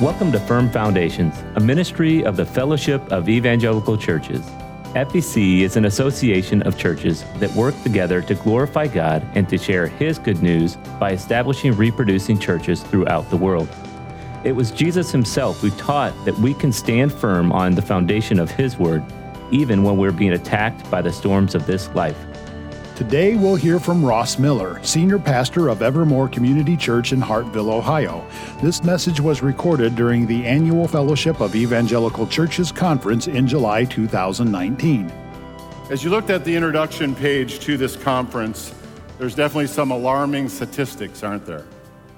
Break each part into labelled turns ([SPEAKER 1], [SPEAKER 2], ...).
[SPEAKER 1] Welcome to Firm Foundations, a ministry of the Fellowship of Evangelical Churches. FEC is an association of churches that work together to glorify God and to share His good news by establishing reproducing churches throughout the world. It was Jesus Himself who taught that we can stand firm on the foundation of His Word, even when we're being attacked by the storms of this life.
[SPEAKER 2] Today, we'll hear from Ross Miller, Senior Pastor of Evermore Community Church in Hartville, Ohio. This message was recorded during the annual Fellowship of Evangelical Churches Conference in July 2019.
[SPEAKER 3] As you looked at the introduction page to this conference, there's definitely some alarming statistics, aren't there?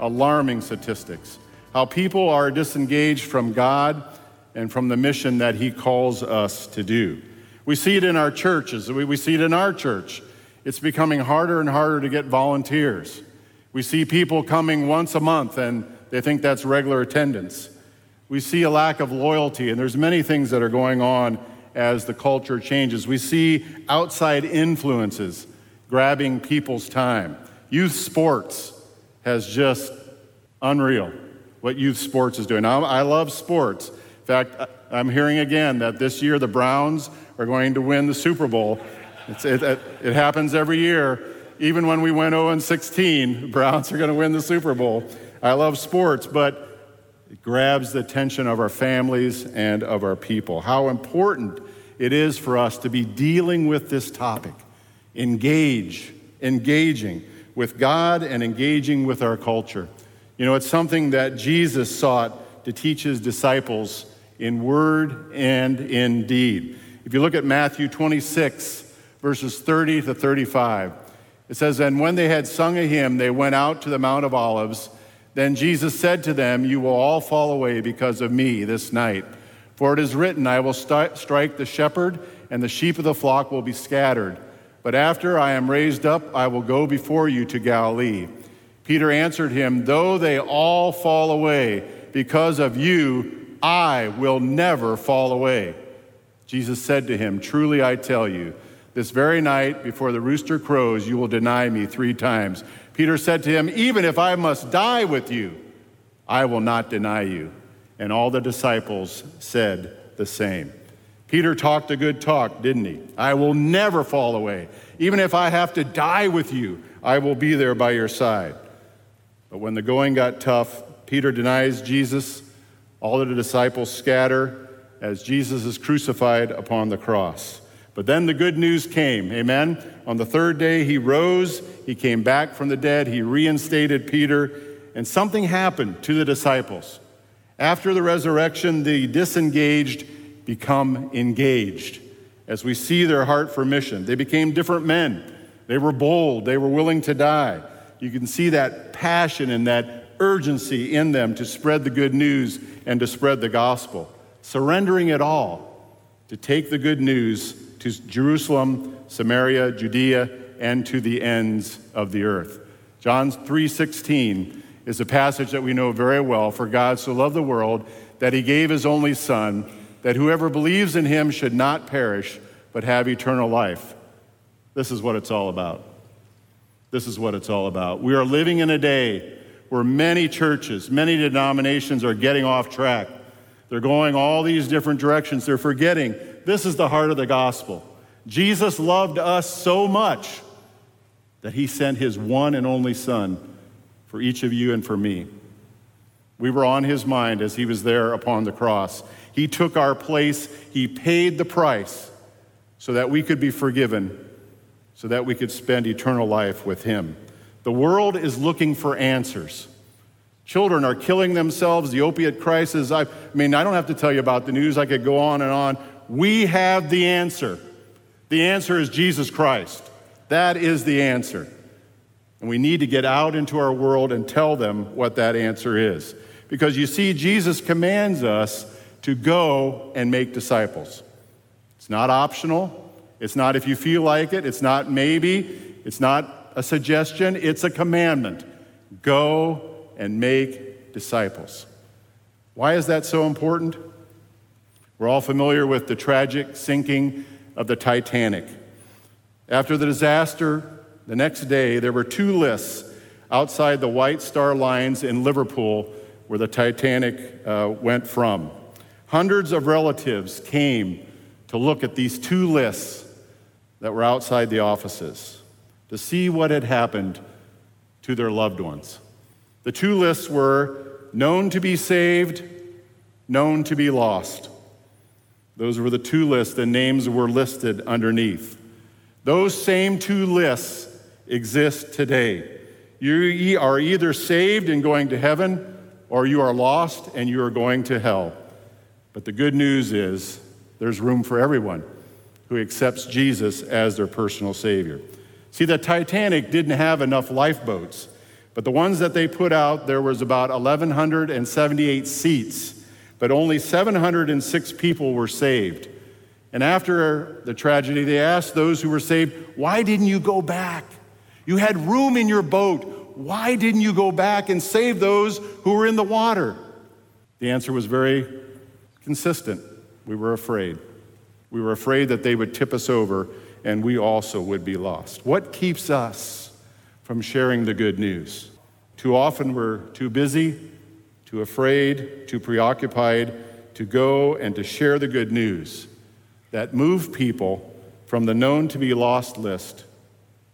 [SPEAKER 3] Alarming statistics. How people are disengaged from God and from the mission that He calls us to do. We see it in our churches, we see it in our church it's becoming harder and harder to get volunteers. We see people coming once a month and they think that's regular attendance. We see a lack of loyalty, and there's many things that are going on as the culture changes. We see outside influences grabbing people's time. Youth sports has just unreal what youth sports is doing. Now, I love sports. In fact, I'm hearing again that this year the Browns are going to win the Super Bowl. It, it, happens every year. Even when we went 0 and 16, Browns are going to win the Super Bowl. I love sports, but it grabs the attention of our families and of our people. How important it is for us to be dealing with this topic, engage, engaging with God and engaging with our culture. You know, it's something that Jesus sought to teach his disciples in word and in deed. If you look at Matthew 26, verses 30 to 35. It says, And when they had sung a hymn, they went out to the Mount of Olives. Then Jesus said to them, You will all fall away because of me this night. For it is written, I will st- strike the shepherd, and the sheep of the flock will be scattered. But after I am raised up, I will go before you to Galilee. Peter answered him, Though they all fall away because of you, I will never fall away. Jesus said to him, Truly I tell you, this very night, before the rooster crows, you will deny me three times. Peter said to him, Even if I must die with you, I will not deny you. And all the disciples said the same. Peter talked a good talk, didn't he? I will never fall away. Even if I have to die with you, I will be there by your side. But when the going got tough, Peter denies Jesus. All of the disciples scatter as Jesus is crucified upon the cross. But then the good news came. Amen. On the third day, he rose, he came back from the dead, he reinstated Peter, and something happened to the disciples. After the resurrection, the disengaged become engaged as we see their heart for mission. They became different men. They were bold, they were willing to die. You can see that passion and that urgency in them to spread the good news and to spread the gospel, surrendering it all to take the good news to Jerusalem, Samaria, Judea, and to the ends of the earth. John 3:16 is a passage that we know very well. For God so loved the world that he gave his only son that whoever believes in him should not perish but have eternal life. This is what it's all about. This is what it's all about. We are living in a day where many churches, many denominations are getting off track. They're going all these different directions. They're forgetting this is the heart of the gospel. Jesus loved us so much that he sent his one and only Son for each of you and for me. We were on his mind as he was there upon the cross. He took our place, he paid the price so that we could be forgiven, so that we could spend eternal life with him. The world is looking for answers. Children are killing themselves, the opiate crisis. I mean, I don't have to tell you about the news, I could go on and on. We have the answer. The answer is Jesus Christ. That is the answer. And we need to get out into our world and tell them what that answer is. Because you see, Jesus commands us to go and make disciples. It's not optional. It's not if you feel like it. It's not maybe. It's not a suggestion. It's a commandment. Go and make disciples. Why is that so important? We're all familiar with the tragic sinking of the Titanic. After the disaster, the next day, there were two lists outside the White Star Lines in Liverpool where the Titanic uh, went from. Hundreds of relatives came to look at these two lists that were outside the offices to see what had happened to their loved ones. The two lists were known to be saved, known to be lost. Those were the two lists, and names were listed underneath. Those same two lists exist today. You are either saved and going to heaven, or you are lost and you are going to hell. But the good news is there's room for everyone who accepts Jesus as their personal Savior. See, the Titanic didn't have enough lifeboats, but the ones that they put out, there was about 1,178 seats, but only 706 people were saved. And after the tragedy, they asked those who were saved, Why didn't you go back? You had room in your boat. Why didn't you go back and save those who were in the water? The answer was very consistent. We were afraid. We were afraid that they would tip us over and we also would be lost. What keeps us from sharing the good news? Too often we're too busy, too afraid, too preoccupied to go and to share the good news that move people from the known to be lost list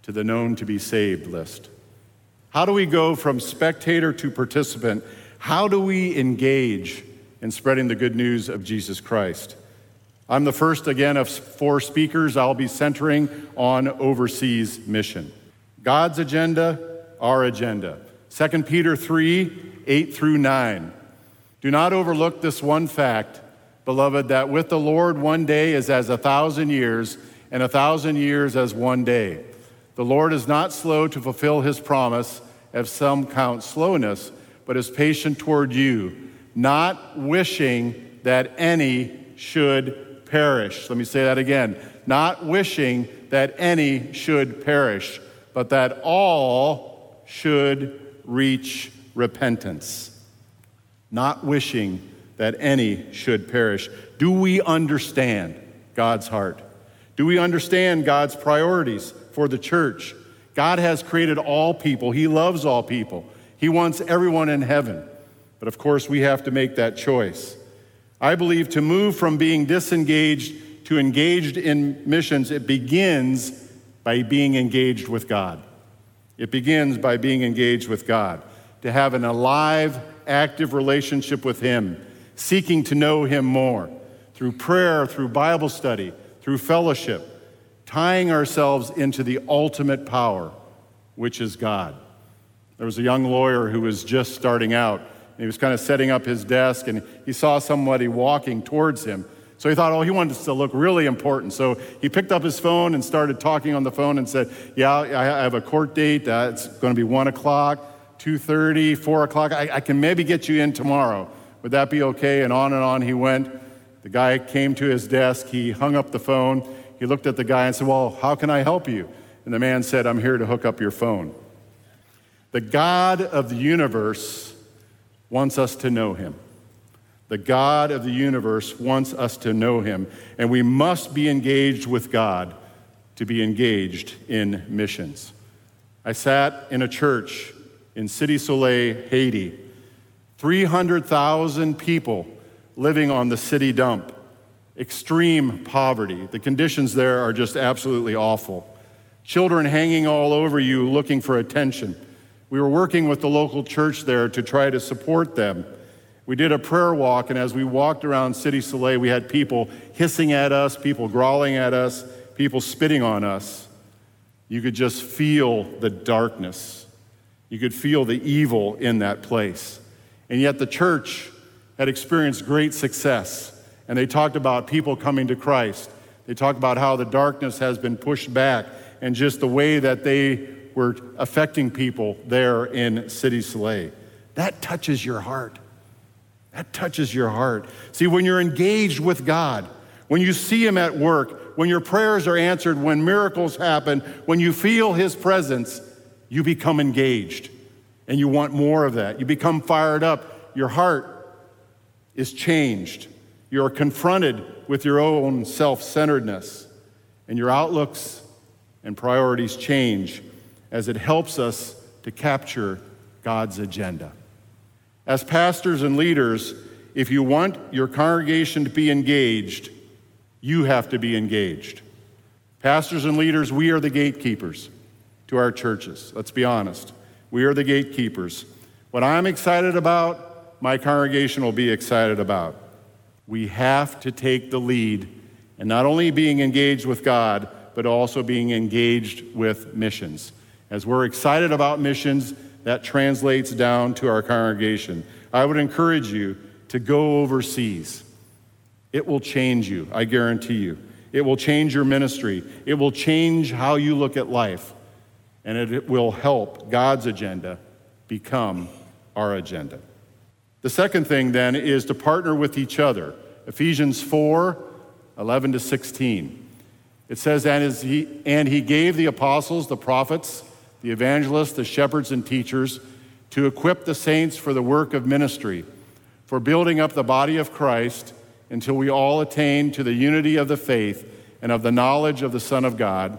[SPEAKER 3] to the known to be saved list. How do we go from spectator to participant? How do we engage in spreading the good news of Jesus Christ? I'm the first, again, of four speakers. I'll be centering on overseas mission. God's agenda, our agenda. 2 Peter 3 8 through 9. Do not overlook this one fact, beloved, that with the Lord one day is as a thousand years, and a thousand years as one day. The Lord is not slow to fulfill his promise, as some count slowness, but is patient toward you, not wishing that any should perish. Let me say that again. Not wishing that any should perish, but that all should reach repentance. Not wishing that any should perish. Do we understand God's heart? Do we understand God's priorities? for the church. God has created all people, He loves all people, He wants everyone in heaven. But of course, we have to make that choice. I believe to move from being disengaged to engaged in missions, it begins by being engaged with God. It begins by being engaged with God, to have an alive, active relationship with Him, seeking to know Him more through prayer, through Bible study, through fellowship tying ourselves into the ultimate power, which is God. There was a young lawyer who was just starting out. And he was kind of setting up his desk and he saw somebody walking towards him. So he thought, oh, he wanted to look really important. So he picked up his phone and started talking on the phone and said, yeah, I have a court date. Uh, it's going to be 1 o'clock, 2.30, 4 o'clock. I, I can maybe get you in tomorrow. Would that be okay? And on and on he went. The guy came to his desk. He hung up the phone. He looked at the guy and said, Well, how can I help you? And the man said, I'm here to hook up your phone. The God of the universe wants us to know him. The God of the universe wants us to know him, and we must be engaged with God to be engaged in missions. I sat in a church in Cité Soleil, Haiti. 300,000 people living on the city dump extreme poverty. The conditions there are just absolutely awful. Children hanging all over you looking for attention. We were working with the local church there to try to support them. We did a prayer walk, and as we walked around Cité Soleil, we had people hissing at us, people growling at us, people spitting on us. You could just feel the darkness. You could feel the evil in that place. And yet the church had experienced great success and they talked about people coming to Christ. They talked about how the darkness has been pushed back and just the way that they were affecting people there in Cité Soleil. That touches your heart. That touches your heart. See, when you're engaged with God, when you see Him at work, when your prayers are answered, when miracles happen, when you feel His presence, you become engaged and you want more of that. You become fired up. Your heart is changed. You're confronted with your own self centeredness, and your outlooks and priorities change as it helps us to capture God's agenda. As pastors and leaders, if you want your congregation to be engaged, you have to be engaged. Pastors and leaders, we are the gatekeepers to our churches. Let's be honest. We are the gatekeepers. What I'm excited about, my congregation will be excited about. We have to take the lead and not only being engaged with God, but also being engaged with missions. As we're excited about missions, that translates down to our congregation. I would encourage you to go overseas. It will change you, I guarantee you. It will change your ministry. It will change how you look at life. And it will help God's agenda become our agenda. The second thing then is to partner with each other. Ephesians 4 11 to 16. It says, and he, and he gave the apostles, the prophets, the evangelists, the shepherds, and teachers to equip the saints for the work of ministry, for building up the body of Christ until we all attain to the unity of the faith and of the knowledge of the Son of God,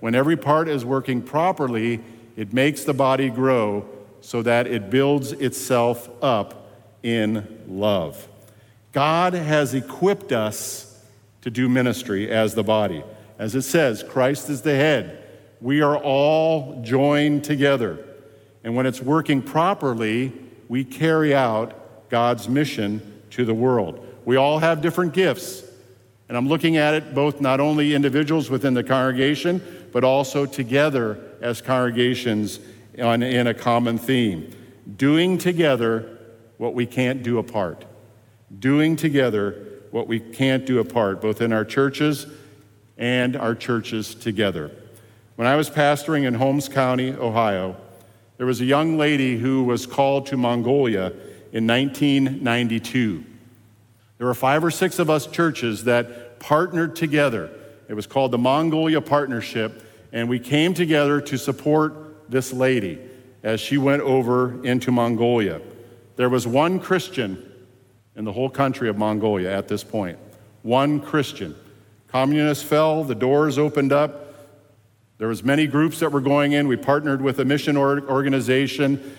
[SPEAKER 3] when every part is working properly, it makes the body grow so that it builds itself up in love. God has equipped us to do ministry as the body. As it says, Christ is the head. We are all joined together. And when it's working properly, we carry out God's mission to the world. We all have different gifts. And I'm looking at it both not only individuals within the congregation, but also together as congregations on, in a common theme. Doing together what we can't do apart doing together what we can't do apart, both in our churches and our churches together. When I was pastoring in Holmes County, Ohio, there was a young lady who was called to Mongolia in 1992. There were five or six of us churches that partnered together. It was called the Mongolia Partnership, and we came together to support this lady as she went over into Mongolia. There was one Christian in the whole country of Mongolia at this point. One Christian. Communists fell, the doors opened up. There was many groups that were going in. We partnered with a mission organization.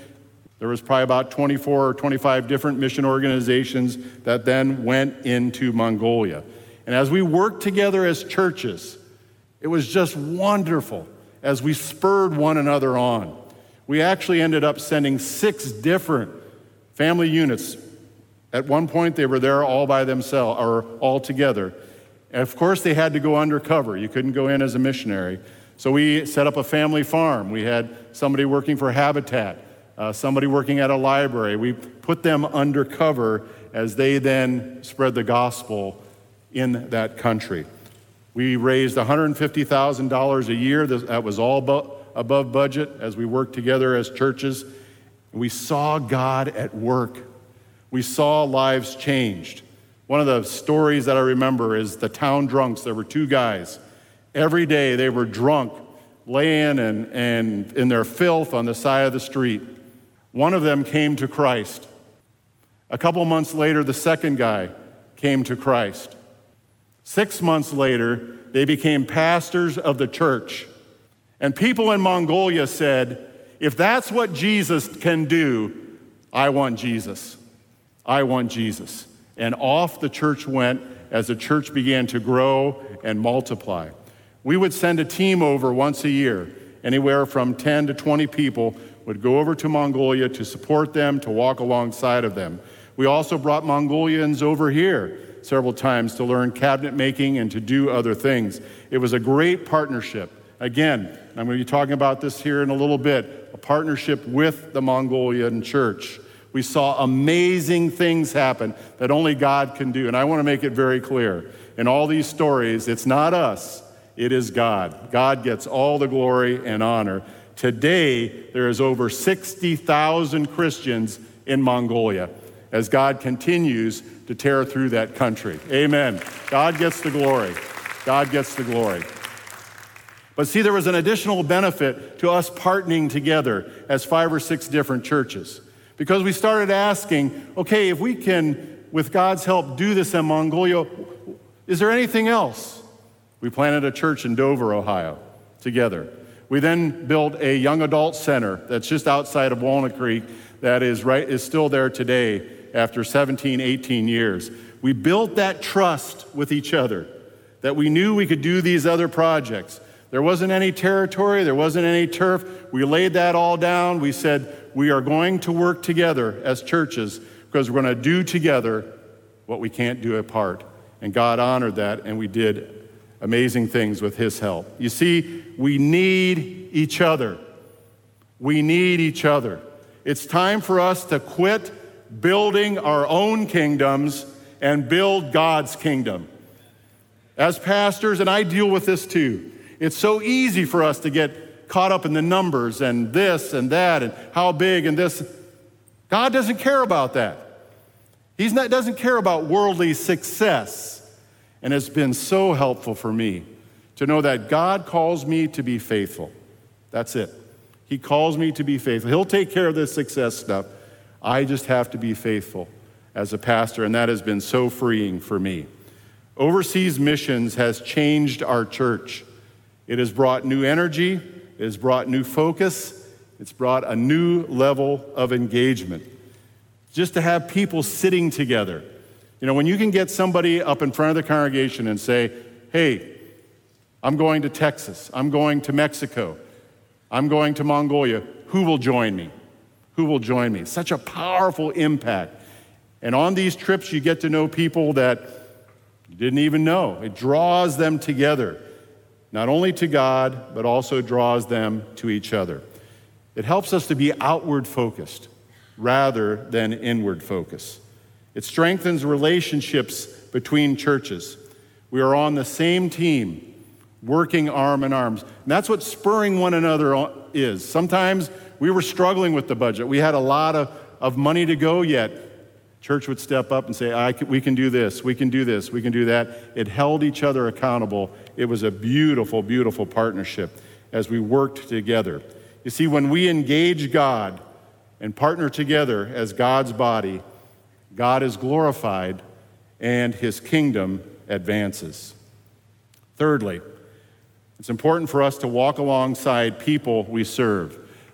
[SPEAKER 3] There was probably about 24 or 25 different mission organizations that then went into Mongolia. And as we worked together as churches, it was just wonderful as we spurred one another on. We actually ended up sending six different family units at one point, they were there all by themselves or all together. And of course, they had to go undercover. You couldn't go in as a missionary. So we set up a family farm. We had somebody working for Habitat, uh, somebody working at a library. We put them undercover as they then spread the gospel in that country. We raised $150,000 a year. That was all above budget as we worked together as churches. We saw God at work we saw lives changed. One of the stories that I remember is the town drunks. There were two guys. Every day they were drunk, laying and, and in their filth on the side of the street. One of them came to Christ. A couple months later, the second guy came to Christ. Six months later, they became pastors of the church. And people in Mongolia said, if that's what Jesus can do, I want Jesus. I want Jesus. And off the church went as the church began to grow and multiply. We would send a team over once a year, anywhere from 10 to 20 people would go over to Mongolia to support them, to walk alongside of them. We also brought Mongolians over here several times to learn cabinet making and to do other things. It was a great partnership. Again, I'm going to be talking about this here in a little bit a partnership with the Mongolian church. We saw amazing things happen that only God can do. And I want to make it very clear in all these stories, it's not us, it is God. God gets all the glory and honor. Today, there is over 60,000 Christians in Mongolia as God continues to tear through that country. Amen. God gets the glory. God gets the glory. But see, there was an additional benefit to us partnering together as five or six different churches. Because we started asking, okay, if we can, with God's help, do this in Mongolia, is there anything else? We planted a church in Dover, Ohio, together. We then built a young adult center that's just outside of Walnut Creek that is, right, is still there today after 17, 18 years. We built that trust with each other that we knew we could do these other projects. There wasn't any territory, there wasn't any turf. We laid that all down. We said, we are going to work together as churches because we're going to do together what we can't do apart. And God honored that, and we did amazing things with His help. You see, we need each other. We need each other. It's time for us to quit building our own kingdoms and build God's kingdom. As pastors, and I deal with this too, it's so easy for us to get caught up in the numbers and this and that and how big and this. God doesn't care about that. He doesn't care about worldly success. And it's been so helpful for me to know that God calls me to be faithful. That's it. He calls me to be faithful. He'll take care of the success stuff. I just have to be faithful as a pastor, and that has been so freeing for me. Overseas missions has changed our church. It has brought new energy, it has brought new focus, it's brought a new level of engagement. Just to have people sitting together. You know, when you can get somebody up in front of the congregation and say, hey, I'm going to Texas, I'm going to Mexico, I'm going to Mongolia, who will join me? Who will join me? Such a powerful impact. And on these trips, you get to know people that you didn't even know. It draws them together, not only to God, but also draws them to each other. It helps us to be outward focused rather than inward focused. It strengthens relationships between churches. We are on the same team, working arm in arms. And that's what spurring one another is. Sometimes we were struggling with the budget. We had a lot of, of money to go yet. Church would step up and say, can, We can do this, we can do this, we can do that. It held each other accountable. It was a beautiful, beautiful partnership as we worked together. You see, when we engage God and partner together as God's body, God is glorified and his kingdom advances. Thirdly, it's important for us to walk alongside people we serve.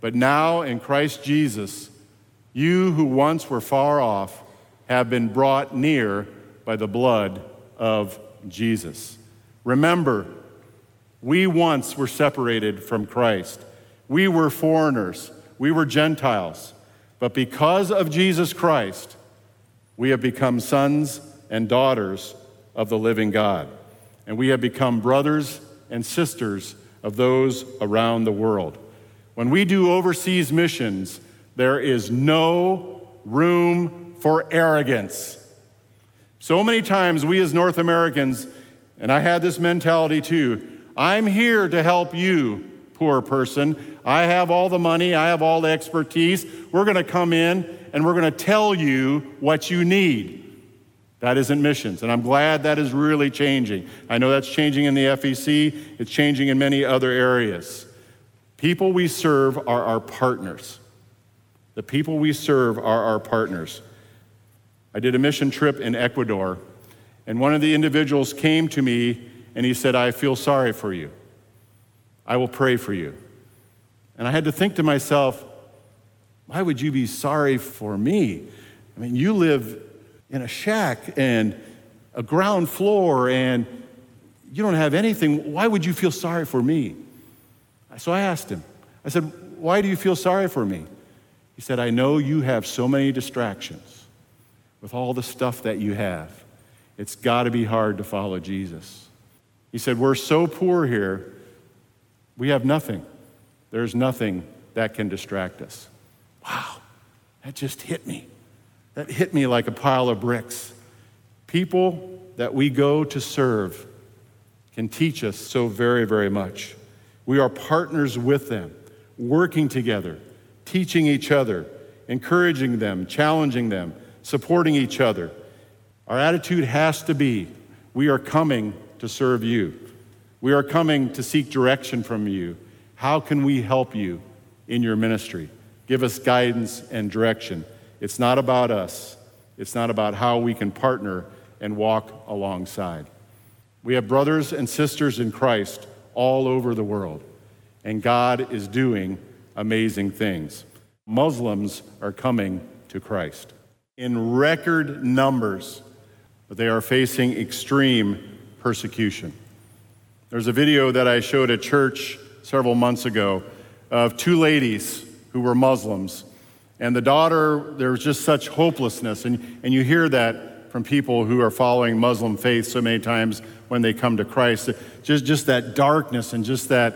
[SPEAKER 3] But now in Christ Jesus, you who once were far off have been brought near by the blood of Jesus. Remember, we once were separated from Christ. We were foreigners. We were Gentiles. But because of Jesus Christ, we have become sons and daughters of the living God. And we have become brothers and sisters of those around the world. When we do overseas missions, there is no room for arrogance. So many times, we as North Americans, and I had this mentality too I'm here to help you, poor person. I have all the money, I have all the expertise. We're going to come in and we're going to tell you what you need. That isn't missions. And I'm glad that is really changing. I know that's changing in the FEC, it's changing in many other areas. People we serve are our partners. The people we serve are our partners. I did a mission trip in Ecuador, and one of the individuals came to me and he said, I feel sorry for you. I will pray for you. And I had to think to myself, why would you be sorry for me? I mean, you live in a shack and a ground floor and you don't have anything. Why would you feel sorry for me? So I asked him, I said, Why do you feel sorry for me? He said, I know you have so many distractions. with all the stuff that you have, it's got to be hard to follow Jesus. He said, We're so poor here, we have nothing. There's nothing that can distract us. Wow, that just hit me. That hit me like a pile of bricks. People that we go to serve can teach us so very, very much. We are partners with them, working together, teaching each other, encouraging them, challenging them, supporting each other. Our attitude has to be we are coming to serve you. We are coming to seek direction from you. How can we help you in your ministry? Give us guidance and direction. It's not about us, it's not about how we can partner and walk alongside. We have brothers and sisters in Christ all over the world, and God is doing amazing things. Muslims are coming to Christ in record numbers, but they are facing extreme persecution. There's a video that I showed at church several months ago of two ladies who were Muslims. And the daughter, there was just such hopelessness. And, and you hear that from people who are following Muslim faith so many times when they come to Christ. Just, just that darkness and just that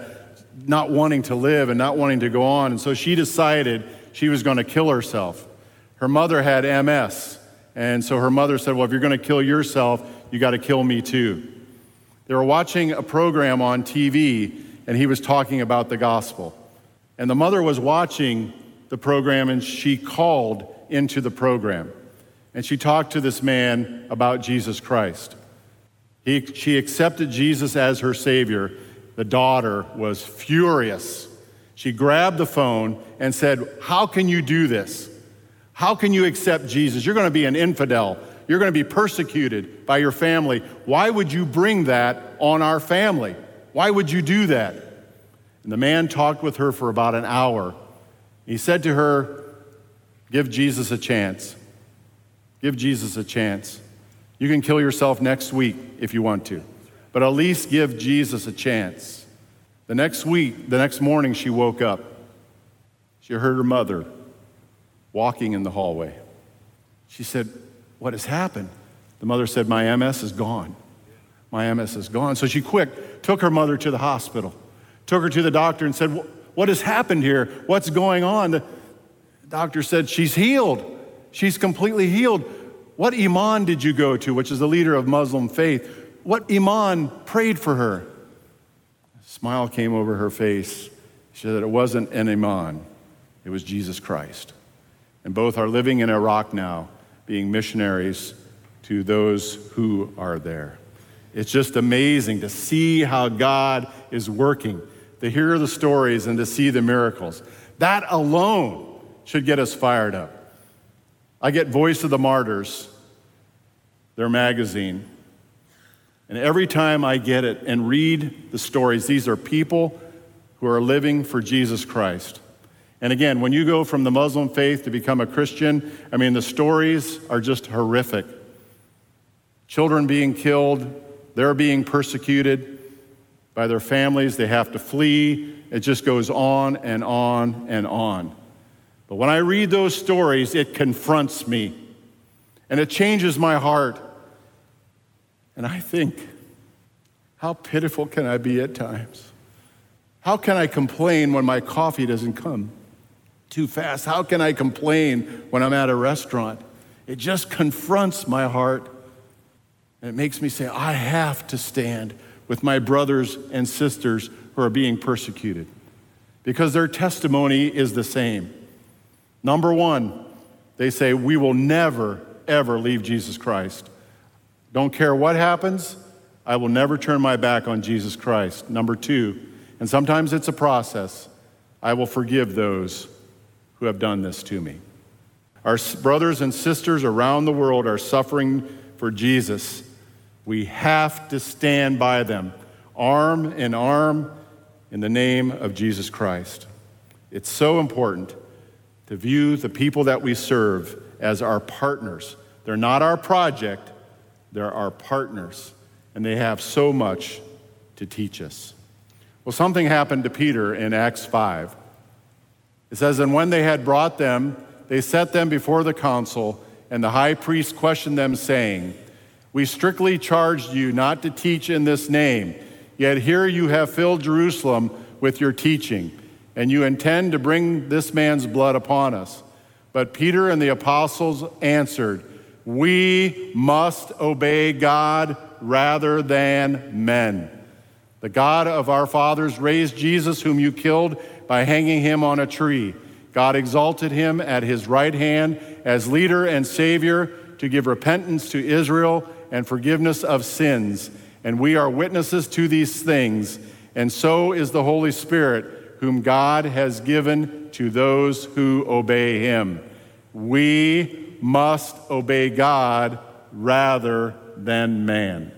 [SPEAKER 3] not wanting to live and not wanting to go on. And so she decided she was going to kill herself. Her mother had MS. And so her mother said, Well, if you're going to kill yourself, you got to kill me too. They were watching a program on TV, and he was talking about the gospel. And the mother was watching the program, and she called into the program. And she talked to this man about Jesus Christ. He, she accepted Jesus as her Savior. The daughter was furious. She grabbed the phone and said, How can you do this? How can you accept Jesus? You're going to be an infidel. You're going to be persecuted by your family. Why would you bring that on our family? Why would you do that? And the man talked with her for about an hour. He said to her, Give Jesus a chance. Give Jesus a chance. You can kill yourself next week if you want to, but at least give Jesus a chance. The next week, the next morning, she woke up. She heard her mother walking in the hallway. She said, What has happened? The mother said, My MS is gone. My MS is gone. So she quick took her mother to the hospital, took her to the doctor, and said, What has happened here? What's going on? The doctor said, She's healed. She's completely healed. What Iman did you go to, which is the leader of Muslim faith? What Iman prayed for her? A smile came over her face. She said it wasn't an Iman, it was Jesus Christ. And both are living in Iraq now, being missionaries to those who are there. It's just amazing to see how God is working, to hear the stories and to see the miracles. That alone should get us fired up. I get Voice of the Martyrs, their magazine, and every time I get it and read the stories, these are people who are living for Jesus Christ. And again, when you go from the Muslim faith to become a Christian, I mean, the stories are just horrific. Children being killed, they're being persecuted by their families, they have to flee. It just goes on and on and on. But when I read those stories, it confronts me and it changes my heart. And I think, how pitiful can I be at times? How can I complain when my coffee doesn't come too fast? How can I complain when I'm at a restaurant? It just confronts my heart. And it makes me say, I have to stand with my brothers and sisters who are being persecuted because their testimony is the same. Number one, they say, We will never, ever leave Jesus Christ. Don't care what happens, I will never turn my back on Jesus Christ. Number two, and sometimes it's a process, I will forgive those who have done this to me. Our brothers and sisters around the world are suffering for Jesus. We have to stand by them, arm in arm, in the name of Jesus Christ. It's so important to view the people that we serve as our partners. They're not our project, they're our partners, and they have so much to teach us. Well, something happened to Peter in Acts 5. It says, And when they had brought them, they set them before the council, And the high priest questioned them, saying, We strictly charged you not to teach in this name, yet here you have filled Jerusalem with your teaching, and you intend to bring this man's blood upon us. But Peter and the apostles answered, We must obey God rather than men. The God of our fathers raised Jesus, whom you killed by hanging him on a tree. God exalted him at his right hand as leader and savior to give repentance to Israel and forgiveness of sins. And we are witnesses to these things, and so is the Holy Spirit, whom God has given to those who obey him. We must obey God rather than man.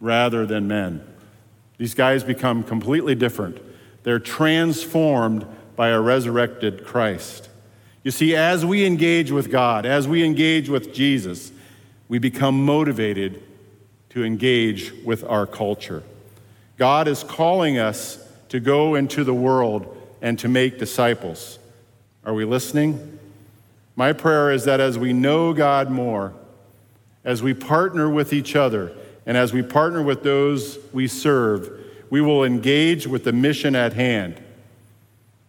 [SPEAKER 3] Rather than men. These guys become completely different. They're transformed by a resurrected Christ. You see, as we engage with God, as we engage with Jesus, we become motivated to engage with our culture. God is calling us to go into the world and to make disciples. Are we listening? My prayer is that as we know God more, as we partner with each other, and as we partner with those we serve, we will engage with the mission at hand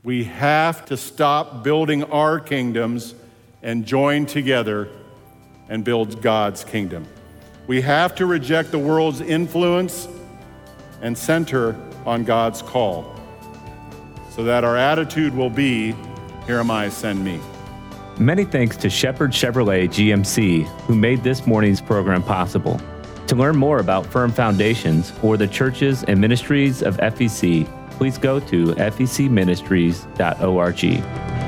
[SPEAKER 3] we have to stop building our kingdoms and join together and build God's kingdom. We have to reject the world's influence and center on God's call so that our attitude will be Here am I, send me.
[SPEAKER 1] Many thanks to Shepherd Chevrolet GMC, who made this morning's program possible. To learn more about Firm Foundations or the churches and ministries of FEC, please go to fecministries.org.